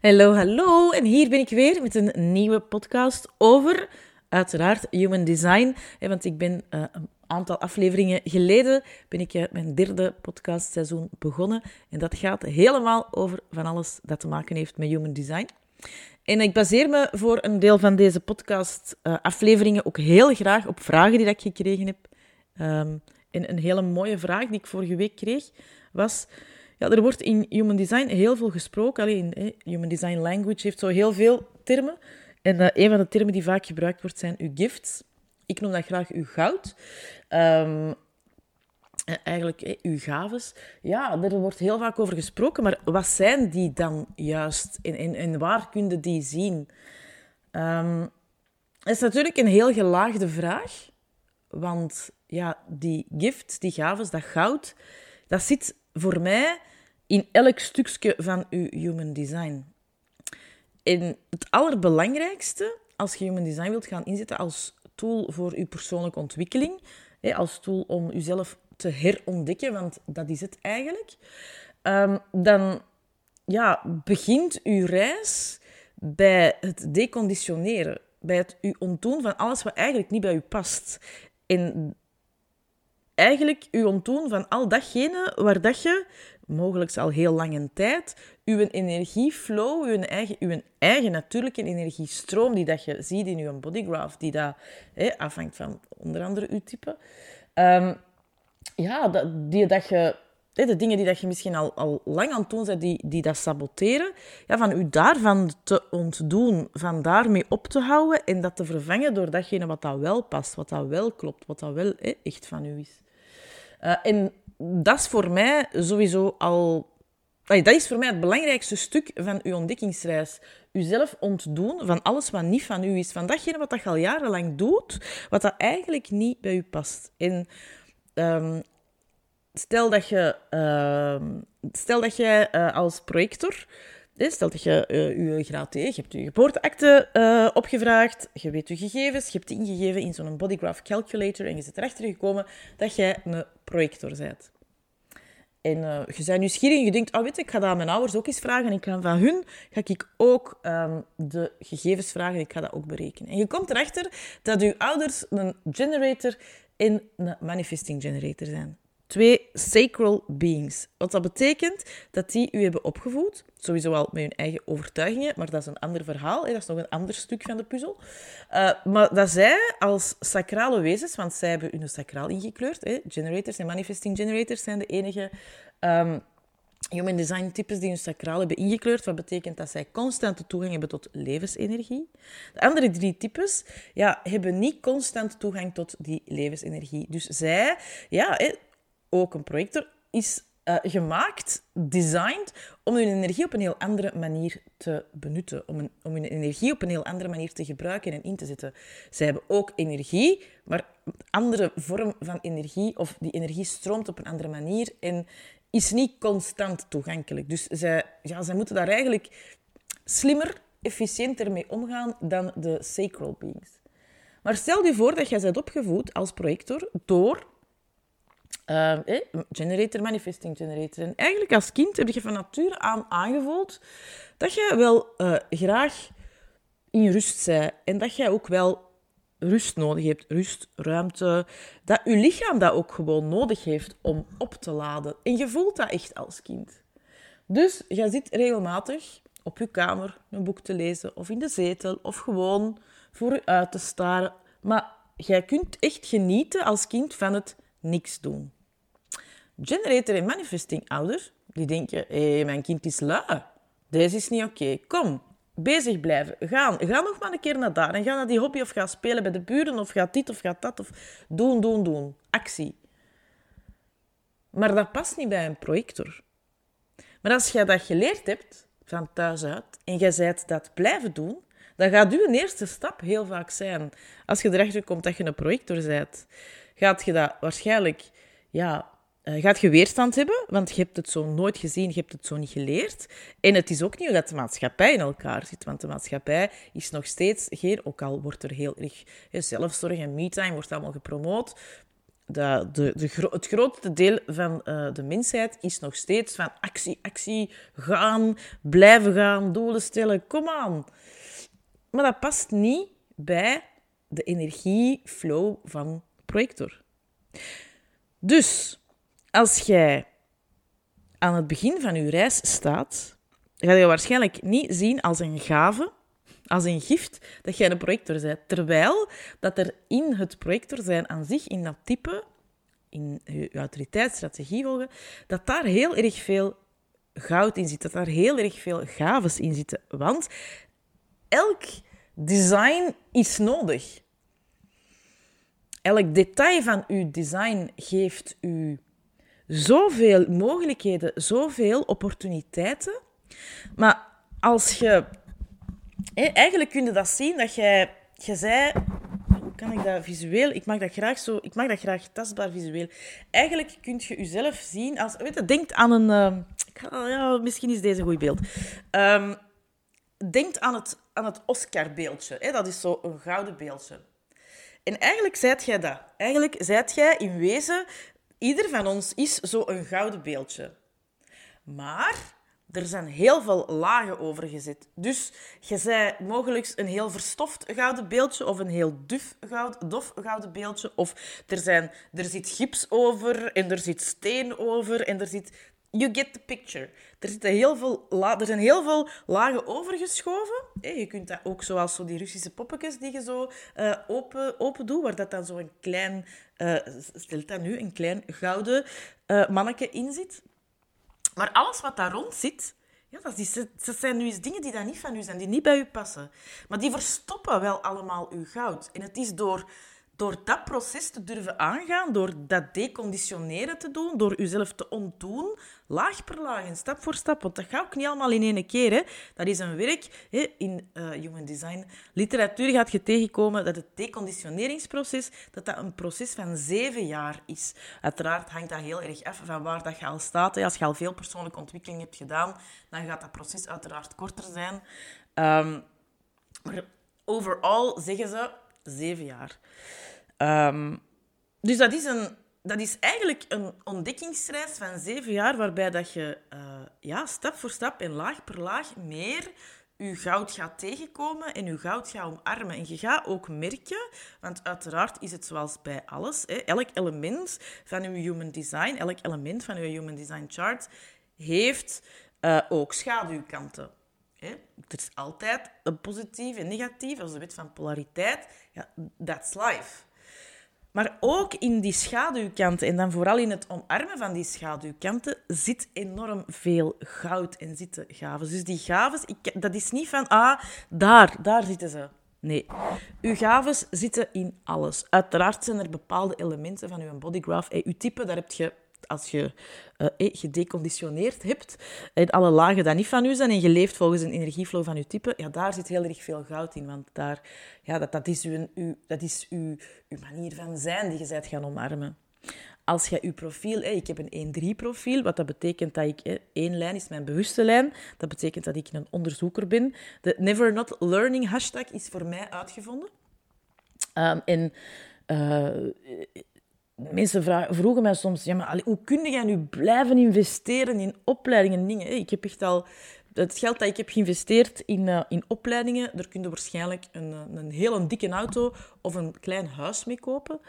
Hallo, hallo. En hier ben ik weer met een nieuwe podcast over, uiteraard, human design. Want ik ben uh, een aantal afleveringen geleden, ben ik uh, mijn derde podcastseizoen begonnen. En dat gaat helemaal over van alles dat te maken heeft met human design. En ik baseer me voor een deel van deze podcast-afleveringen ook heel graag op vragen die ik gekregen heb. Um, en een hele mooie vraag die ik vorige week kreeg was... Ja, er wordt in Human Design heel veel gesproken. Alleen Human Design Language heeft zo heel veel termen. En uh, een van de termen die vaak gebruikt wordt zijn uw gifts. Ik noem dat graag uw goud. Eigenlijk eh, uw gaves. Ja, er wordt heel vaak over gesproken, maar wat zijn die dan juist? En, en, en waar kun je die zien? Um, dat is natuurlijk een heel gelaagde vraag. Want ja, die gifts, die gaves, dat goud, dat zit voor mij in elk stukje van uw human design. En het allerbelangrijkste, als je human design wilt gaan inzetten als tool voor uw persoonlijke ontwikkeling, als tool om uzelf te herontdekken, want dat is het eigenlijk, ehm, dan ja, begint uw reis bij het deconditioneren, bij het u ontdoen van alles wat eigenlijk niet bij u past. En eigenlijk u ontdoen van al datgene waar dat je, mogelijk al heel lange tijd, uw energieflow, uw eigen, uw eigen natuurlijke energiestroom, die dat je ziet in uw bodygraph, die dat afhangt van onder andere uw type, um, ja, dat, die dat je de dingen die dat je misschien al, al lang aan het doen bent, die, die dat saboteren, ja, van u daarvan te ontdoen, van daarmee op te houden en dat te vervangen door datgene wat dat wel past, wat dat wel klopt, wat dat wel echt van u is. Uh, en dat is voor mij sowieso al... dat is voor mij het belangrijkste stuk van uw ontdekkingsreis. Uzelf ontdoen van alles wat niet van u is. Van datgene wat dat je al jarenlang doet, wat dat eigenlijk niet bij u past. En um, stel dat je... Uh, stel dat jij uh, als projector... Stel dat je uh, je graad T, je hebt je geboorteakte uh, opgevraagd, je weet je gegevens, je hebt die ingegeven in zo'n bodygraph calculator en je zit erachter gekomen dat jij een projector bent. En uh, je bent nieuwsgierig en je denkt, oh weet ik ga dat aan mijn ouders ook eens vragen en ik ga van hun ga ik ook um, de gegevens vragen en ik ga dat ook berekenen. En je komt erachter dat je ouders een generator en een manifesting generator zijn twee sacral beings. Wat dat betekent dat die u hebben opgevoed. Sowieso wel met hun eigen overtuigingen, maar dat is een ander verhaal. Hè? Dat is nog een ander stuk van de puzzel. Uh, maar dat zij als sacrale wezens, want zij hebben hun sacraal ingekleurd. Hè? Generators en manifesting generators zijn de enige... Um, Human design types die hun sacraal hebben ingekleurd, wat betekent dat zij constante toegang hebben tot levensenergie. De andere drie types ja, hebben niet constant toegang tot die levensenergie. Dus zij, ja, ook een projector, is uh, gemaakt, designed, om hun energie op een heel andere manier te benutten. Om, een, om hun energie op een heel andere manier te gebruiken en in te zetten. Zij hebben ook energie, maar andere vorm van energie, of die energie stroomt op een andere manier en is niet constant toegankelijk. Dus zij, ja, zij moeten daar eigenlijk slimmer, efficiënter mee omgaan dan de sacral beings. Maar stel je voor dat jij bent opgevoed als projector door Uh, eh, generator, manifesting generator. En eigenlijk als kind heb je van nature aan aangevoeld dat je wel uh, graag in rust bent. En dat jij ook wel rust nodig hebt. Rust, ruimte. Dat je lichaam dat ook gewoon nodig heeft om op te laden. En je voelt dat echt als kind. Dus je zit regelmatig op je kamer een boek te lezen. Of in de zetel. Of gewoon voor je uit te staren. Maar jij kunt echt genieten als kind van het niks doen. Generator en manifesting ouders, die denken, hé, hey, mijn kind is lui. Deze is niet oké. Kom, bezig blijven. Gaan. Ga nog maar een keer naar daar. En ga naar die hobby of ga spelen bij de buren of ga dit of ga dat. Of doen, doen, doen. Actie. Maar dat past niet bij een projector. Maar als jij dat geleerd hebt, van thuis uit, en jij zijt dat blijven doen, dan gaat uw eerste stap heel vaak zijn, als je erachter komt dat je een projector bent, gaat je dat waarschijnlijk ja, uh, gaat je weerstand hebben, want je hebt het zo nooit gezien, je hebt het zo niet geleerd. En het is ook niet dat de maatschappij in elkaar zit, want de maatschappij is nog steeds geen, ook al wordt er heel erg zelfzorg en me-time wordt allemaal gepromoot, dat de, de, het grootste deel van uh, de mensheid is nog steeds van actie, actie, gaan, blijven gaan, doelen stellen, kom aan. Maar dat past niet bij de energieflow van projector. Dus als jij aan het begin van je reis staat, ga je waarschijnlijk niet zien als een gave, als een gift, dat jij een projector bent. Terwijl dat er in het projector zijn aan zich, in dat type, in je autoriteitsstrategie volgen, dat daar heel erg veel goud in zit, dat daar heel erg veel gaves in zitten. Want elk design is nodig. Elk detail van uw design geeft u zoveel mogelijkheden, zoveel opportuniteiten. Maar als je... eigenlijk kun je dat zien dat jij... Je zei... Hoe kan ik dat visueel... Ik mag dat graag zo... Ik mag dat graag tastbaar visueel. Eigenlijk kun je jezelf zien als... Weet je, denk aan een... Uh, ja, misschien is deze een goed beeld. Um, denk aan het, aan het Oscar-beeldje. Dat is zo een gouden beeldje. En eigenlijk zijt jij dat. Eigenlijk zijt jij in wezen... Ieder van ons is zo een gouden beeldje. Maar er zijn heel veel lagen over gezet. Dus je zei mogelijk een heel verstoft gouden beeldje of een heel duf goud, dof gouden beeldje. Of er, zijn, er zit gips over en er zit steen over en er zit... You get the picture. Er, zitten heel veel la er zijn heel veel lagen overgeschoven. Je kunt dat ook zoals zo die Russische poppetjes die je zo uh, open, open doet, waar dat dan zo een klein... Uh, stel dat nu, een klein gouden uh, manneke in zit. Maar alles wat daar rond zit, ja, dat, is, dat zijn nu eens dingen die dan niet van u zijn, die niet bij u passen. Maar die verstoppen wel allemaal uw goud. En het is door door dat proces te durven aangaan, door dat deconditioneren te doen, door jezelf te ontdoen, laag per laag en stap voor stap. Want dat gaat ook niet allemaal in één keer. Hè. Dat is een werk. Hè. In uh, human design literatuur gaat je tegenkomen dat het deconditioneringsproces dat dat een proces van zeven jaar is. Uiteraard hangt dat heel erg af van waar dat je al staat. Hè. Als je al veel persoonlijke ontwikkeling hebt gedaan, dan gaat dat proces uiteraard korter zijn. Um, maar overal zeggen ze zeven jaar. Um, dus dat is, een, dat is eigenlijk een ontdekkingsreis van zeven jaar, waarbij dat je uh, ja, stap voor stap en laag per laag meer je goud gaat tegenkomen en je goud gaat omarmen. En je gaat ook merken, want uiteraard is het zoals bij alles, hè, elk element van je human design, elk element van je human design chart heeft uh, ook schaduwkanten. Hè. Er is altijd een positief en negatief, als de wet van polariteit. Ja, that's life. Maar ook in die schaduwkanten, en dan vooral in het omarmen van die schaduwkanten, zit enorm veel goud en zitten gaven. Dus die gaven, dat is niet van, ah, daar, daar zitten ze. Nee, uw gaves zitten in alles. Uiteraard zijn er bepaalde elementen van uw bodygraph. Uw type, daar heb je als je uh, gedeconditioneerd hebt en alle lagen dat niet van u zijn en je leeft volgens een energieflow van uw type, ja, daar zit heel erg veel goud in. Want daar, ja, dat, dat is, uw, uw, dat is uw, uw manier van zijn die je bent gaan omarmen. Als je je profiel, ik heb een 1-3 profiel, wat dat betekent dat ik, één lijn is mijn bewuste lijn, dat betekent dat ik een onderzoeker ben. De Never Not Learning hashtag is voor mij uitgevonden. Um, en Mensen vragen, vroegen mij soms, ja, maar hoe kun jij nu blijven investeren in opleidingen en dingen? Ik heb echt al... Het geld dat ik heb geïnvesteerd in, uh, in opleidingen, daar kun je waarschijnlijk een, eh, een hele dikke auto of een klein huis mee kopen.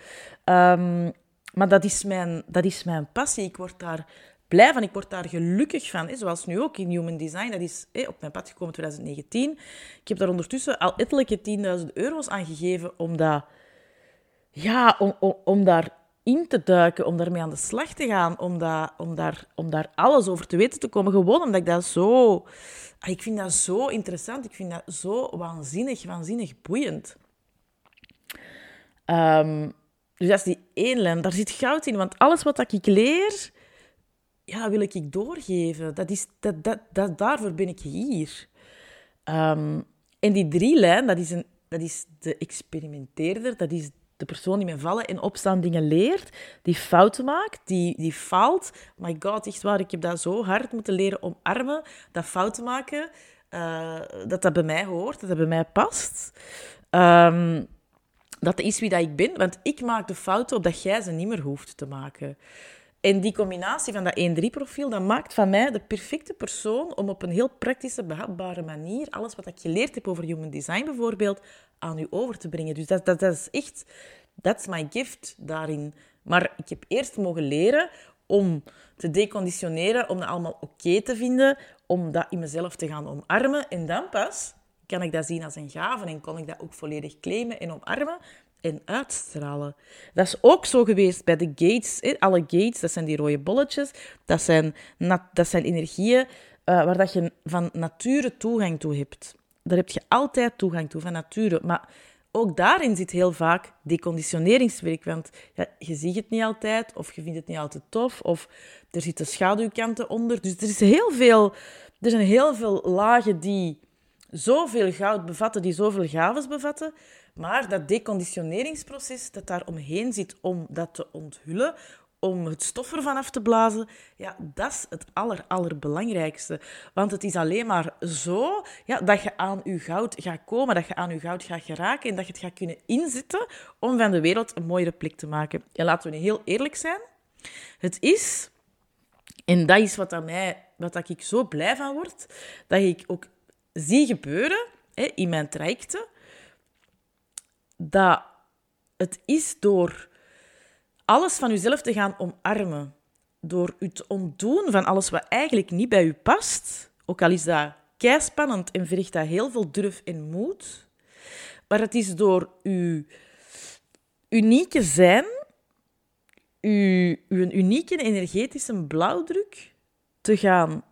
Um, maar dat is, mijn, dat is mijn passie. Ik word daar blij van, ik word daar gelukkig van. Hè. Zoals nu ook in Human Design, dat is op mijn pad gekomen in 2019. Ik heb daar ondertussen al ettelijke 10.000 euro's aan gegeven om dat... Ja, om, om, om daar in te duiken, om daarmee aan de slag te gaan, om, om, daar, om daar alles over te weten te komen. Gewoon omdat ik dat zo... Ah, ik vind dat zo interessant. Ik vind dat zo waanzinnig, waanzinnig boeiend. Um, dus dat is die één lijn. Daar zit goud in. Want alles wat ik leer, ja, wil ik doorgeven. Dat is, dat, dat, dat, daarvoor ben ik hier. Um, en die drie lijn, dat is, een, dat is de experimenteerder, dat is de persoon die met vallen en opstaan dingen leert, die fouten maakt, die, die faalt. My god, echt waar, ik heb dat zo hard moeten leren omarmen, dat fouten maken, uh, dat dat bij mij hoort, dat dat bij mij past. Um, dat is wie dat ik ben, want ik maak de fouten op dat jij ze niet meer hoeft te maken. En die combinatie van dat 1-3-profiel, dat maakt van mij de perfecte persoon om op een heel praktische, behapbare manier alles wat ik geleerd heb over human design bijvoorbeeld, aan u over te brengen. Dus dat, dat, dat is echt, that's gift daarin. Maar ik heb eerst mogen leren om te deconditioneren, om dat allemaal oké te vinden, om dat in mezelf te gaan omarmen. En dan pas kan ik dat zien als een gave en kon ik dat ook volledig claimen en omarmen en uitstralen. Dat is ook zo geweest bij de gates. Alle gates, dat zijn die rode bolletjes, dat zijn, dat zijn energieën uh, waar dat je van nature toegang toe hebt. Daar heb je altijd toegang toe, van nature. Maar ook daarin zit heel vaak deconditioneringswerk. Want ja, je ziet het niet altijd, of je vindt het niet altijd tof, of er zitten schaduwkanten onder. Dus er, is heel veel, er zijn heel veel lagen die zoveel goud bevatten, die zoveel gaves bevatten. Maar dat deconditioneringsproces dat daar omheen zit om dat te onthullen, om het stof ervan af te blazen, ja, dat is het aller, allerbelangrijkste. Want het is alleen maar zo ja, dat je aan je goud gaat komen, dat je aan je goud gaat geraken en dat je het gaat kunnen inzetten om van de wereld een mooiere plek te maken. En laten we nu heel eerlijk zijn, het is, en dat is wat, aan mij, wat ik zo blij van word, dat ik ook zie gebeuren hè, in mijn trajecten, dat het is door alles van uzelf te gaan omarmen, door u te ontdoen van alles wat eigenlijk niet bij u past, ook al is dat spannend en verricht dat heel veel durf en moed, maar het is door uw unieke zijn, uw, uw unieke energetische blauwdruk te gaan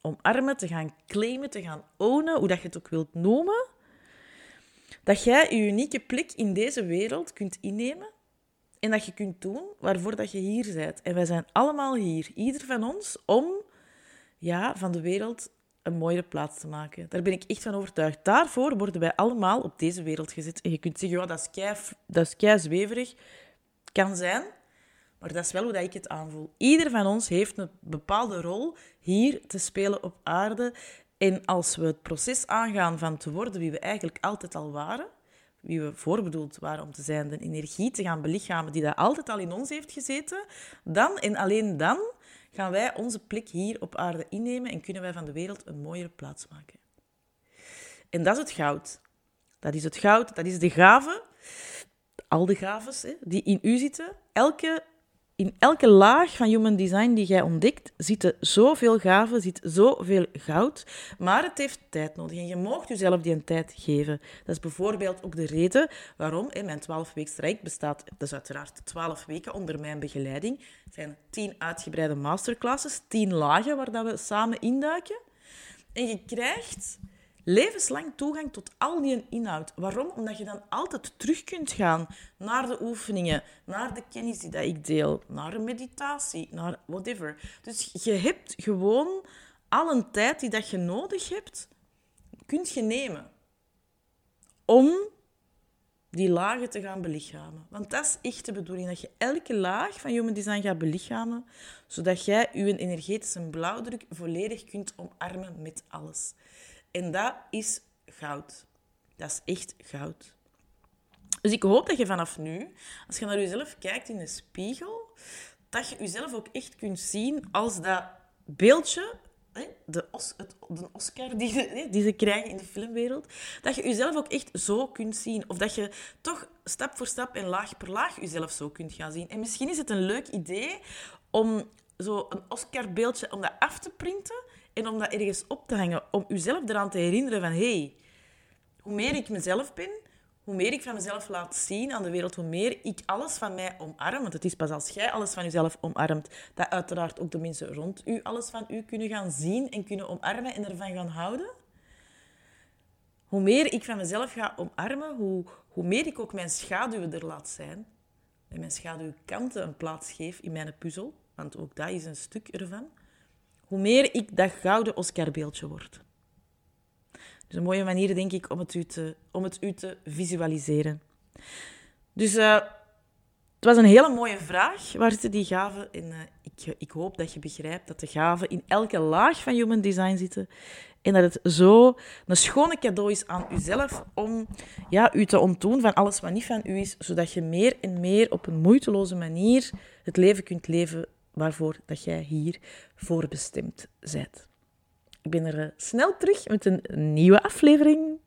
omarmen, te gaan claimen, te gaan ownen, hoe dat je het ook wilt noemen, dat jij je unieke plek in deze wereld kunt innemen en dat je kunt doen waarvoor dat je hier bent. En wij zijn allemaal hier, ieder van ons, om ja, van de wereld een mooiere plaats te maken. Daar ben ik echt van overtuigd. Daarvoor worden wij allemaal op deze wereld gezet. En je kunt zeggen, ja, dat is kei, zweverig. Kan zijn, maar dat is wel hoe dat ik het aanvoel. Ieder van ons heeft een bepaalde rol hier te spelen op aarde. En als we het proces aangaan van te worden wie we eigenlijk altijd al waren, wie we voorbedoeld waren om te zijn, de energie te gaan belichamen die daar altijd al in ons heeft gezeten, dan en alleen dan gaan wij onze plek hier op aarde innemen en kunnen wij van de wereld een mooiere plaats maken. En dat is het goud. Dat is het goud, dat is de gave, al de gaves hè, die in u zitten. Elke in elke laag van human design die jij ontdekt, zitten zoveel gaven, zit zoveel goud. Maar het heeft tijd nodig en je mag jezelf die een tijd geven. Dat is bijvoorbeeld ook de reden waarom in mijn 12 weeks traject bestaat. Dat is uiteraard 12 weken onder mijn begeleiding. Het zijn 10 uitgebreide masterclasses, 10 lagen waar dat we samen induiken. En je krijgt levenslang toegang tot al die inhoud. Waarom? Omdat je dan altijd terug kunt gaan naar de oefeningen, naar de kennis die ik deel, naar een meditatie, naar whatever. Dus je hebt gewoon al een tijd die dat je nodig hebt, kunt je nemen om die lagen te gaan belichamen. Want dat is echt de bedoeling, dat je elke laag van Human Design gaat belichamen, zodat jij je energetische blauwdruk volledig kunt omarmen met alles. En dat is goud. Dat is echt goud. Dus ik hoop dat je vanaf nu, als je naar jezelf kijkt in de spiegel, dat je jezelf ook echt kunt zien als dat beeldje, de, Os, het, de Oscar die ze, die ze krijgen in de filmwereld, dat je jezelf ook echt zo kunt zien. Of dat je toch stap voor stap en laag per laag jezelf zo kunt gaan zien. En misschien is het een leuk idee om zo een Oscar-beeldje om af te printen en om dat ergens op te hangen, om uzelf eraan te herinneren van hey, hoe meer ik mezelf ben, hoe meer ik van mezelf laat zien aan de wereld, hoe meer ik alles van mij omarm. Want het is pas als jij alles van jezelf omarmt, dat uiteraard ook de mensen rond u alles van u kunnen gaan zien en kunnen omarmen en ervan gaan houden. Hoe meer ik van mezelf ga omarmen, hoe, hoe meer ik ook mijn schaduwen er laat zijn. En mijn schaduwkanten een plaats geef in mijn puzzel, want ook dat is een stuk ervan hoe meer ik dat gouden Oscarbeeldje word. Dus een mooie manier, denk ik, om het u te, om het u te visualiseren. Dus uh, Het was een hele mooie vraag. Waar zitten die gaven? En uh, ik, ik, hoop dat je begrijpt dat de gaven in elke laag van Human Design zitten. En dat het zo een schone cadeau is aan uzelf om ja, u te ontdoen van alles wat niet van u is, zodat je meer en meer op een moeiteloze manier het leven kunt leven waarvoor dat jij hier voor bestemd bent. Ik ben er uh, snel terug met een nieuwe aflevering.